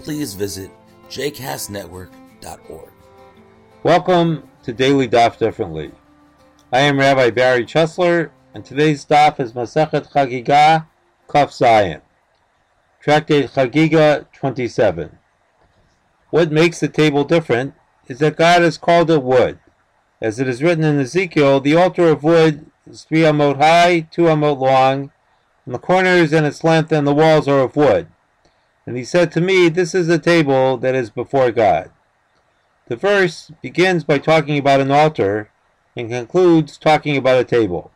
please visit jcastnetwork.org. Welcome to Daily Daf Differently. I am Rabbi Barry Chesler, and today's daf is Masechet Chagiga Kaf Zayin, Tractate Chagiga 27. What makes the table different is that God has called it wood. As it is written in Ezekiel, the altar of wood is three amot high, two amot long, and the corners and its length and the walls are of wood. And he said to me, This is the table that is before God. The verse begins by talking about an altar and concludes talking about a table.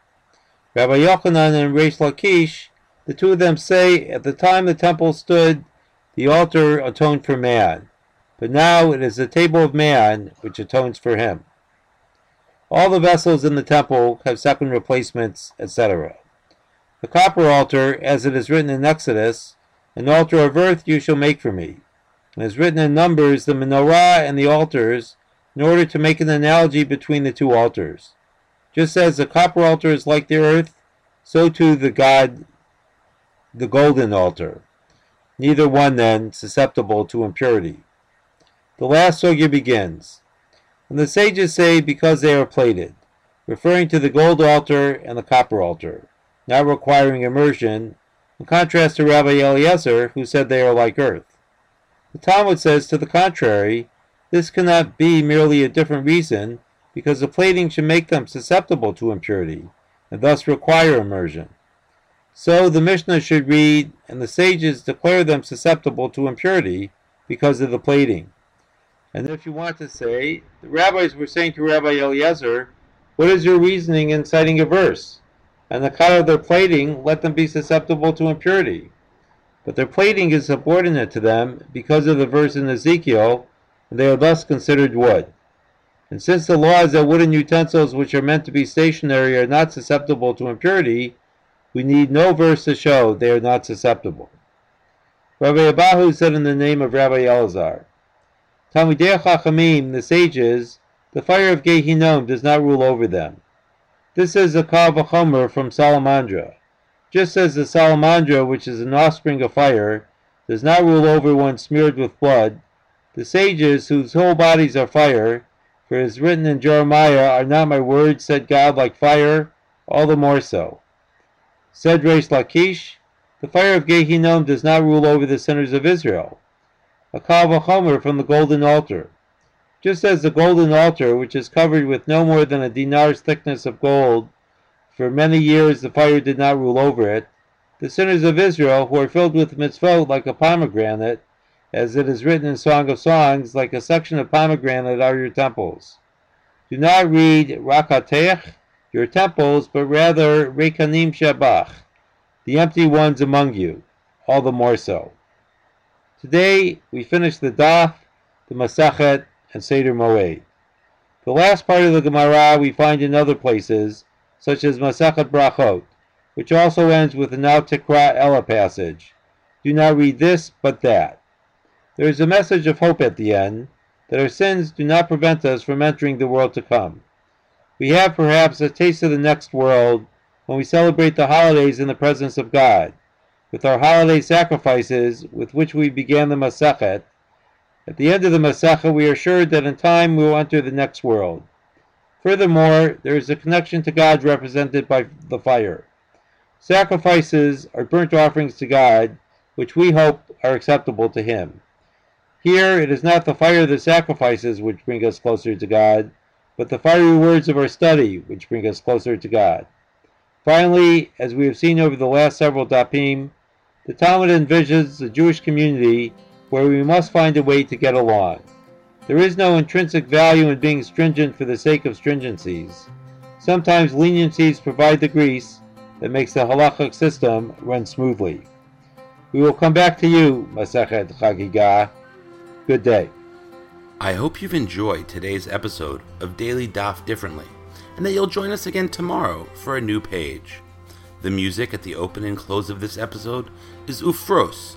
Rabbi Yochanan and Reish Lakish, the two of them say, At the time the temple stood, the altar atoned for man, but now it is the table of man which atones for him. All the vessels in the temple have second replacements, etc. The copper altar, as it is written in Exodus, an altar of earth you shall make for me. And is written in Numbers, the menorah and the altars, in order to make an analogy between the two altars. Just as the copper altar is like the earth, so too the God, the golden altar. Neither one, then, susceptible to impurity. The last sugya begins. And the sages say because they are plated, referring to the gold altar and the copper altar, not requiring immersion in contrast to Rabbi Eliezer, who said they are like earth. The Talmud says to the contrary, this cannot be merely a different reason, because the plating should make them susceptible to impurity, and thus require immersion. So the Mishnah should read, and the sages declare them susceptible to impurity because of the plating. And if you want to say, the rabbis were saying to Rabbi Eliezer, what is your reasoning in citing a verse? And the cut of their plating let them be susceptible to impurity. But their plating is subordinate to them because of the verse in Ezekiel, and they are thus considered wood. And since the law is that wooden utensils which are meant to be stationary are not susceptible to impurity, we need no verse to show they are not susceptible. Rabbi Abahu said in the name of Rabbi Elazar, Talmidei Chachamim, the sages, the fire of Gehinom does not rule over them. This is a Kavachomer from Salamandra. Just as the Salamandra, which is an offspring of fire, does not rule over one smeared with blood, the sages, whose whole bodies are fire, for it is written in Jeremiah, Are not my words, said God, like fire? All the more so. Said Reish Lakish, the fire of Gehinom does not rule over the sinners of Israel. A Kavachomer from the golden altar. Just as the golden altar, which is covered with no more than a dinar's thickness of gold, for many years the fire did not rule over it, the sinners of Israel, who are filled with mitzvot like a pomegranate, as it is written in Song of Songs, like a section of pomegranate are your temples. Do not read Rakatech, your temples, but rather Reikanin Shebach, the empty ones among you, all the more so. Today we finish the Daf, the Masachet, and Seder Moed. The last part of the Gemara we find in other places, such as Masachet Brachot, which also ends with the Al Tikri Ela passage. Do not read this, but that. There is a message of hope at the end, that our sins do not prevent us from entering the world to come. We have perhaps a taste of the next world when we celebrate the holidays in the presence of God, with our holiday sacrifices with which we began the Masachet, at the end of the Masechah, we are assured that in time we will enter the next world. Furthermore, there is a connection to God represented by the fire. Sacrifices are burnt offerings to God, which we hope are acceptable to Him. Here, it is not the fire of the sacrifices which bring us closer to God, but the fiery words of our study which bring us closer to God. Finally, as we have seen over the last several dapim, the Talmud envisions the Jewish community where we must find a way to get along. There is no intrinsic value in being stringent for the sake of stringencies. Sometimes leniencies provide the grease that makes the halachic system run smoothly. We will come back to you, Masachet Chagiga. Good day. I hope you've enjoyed today's episode of Daily Daf Differently, and that you'll join us again tomorrow for a new page. The music at the open and close of this episode is Ufros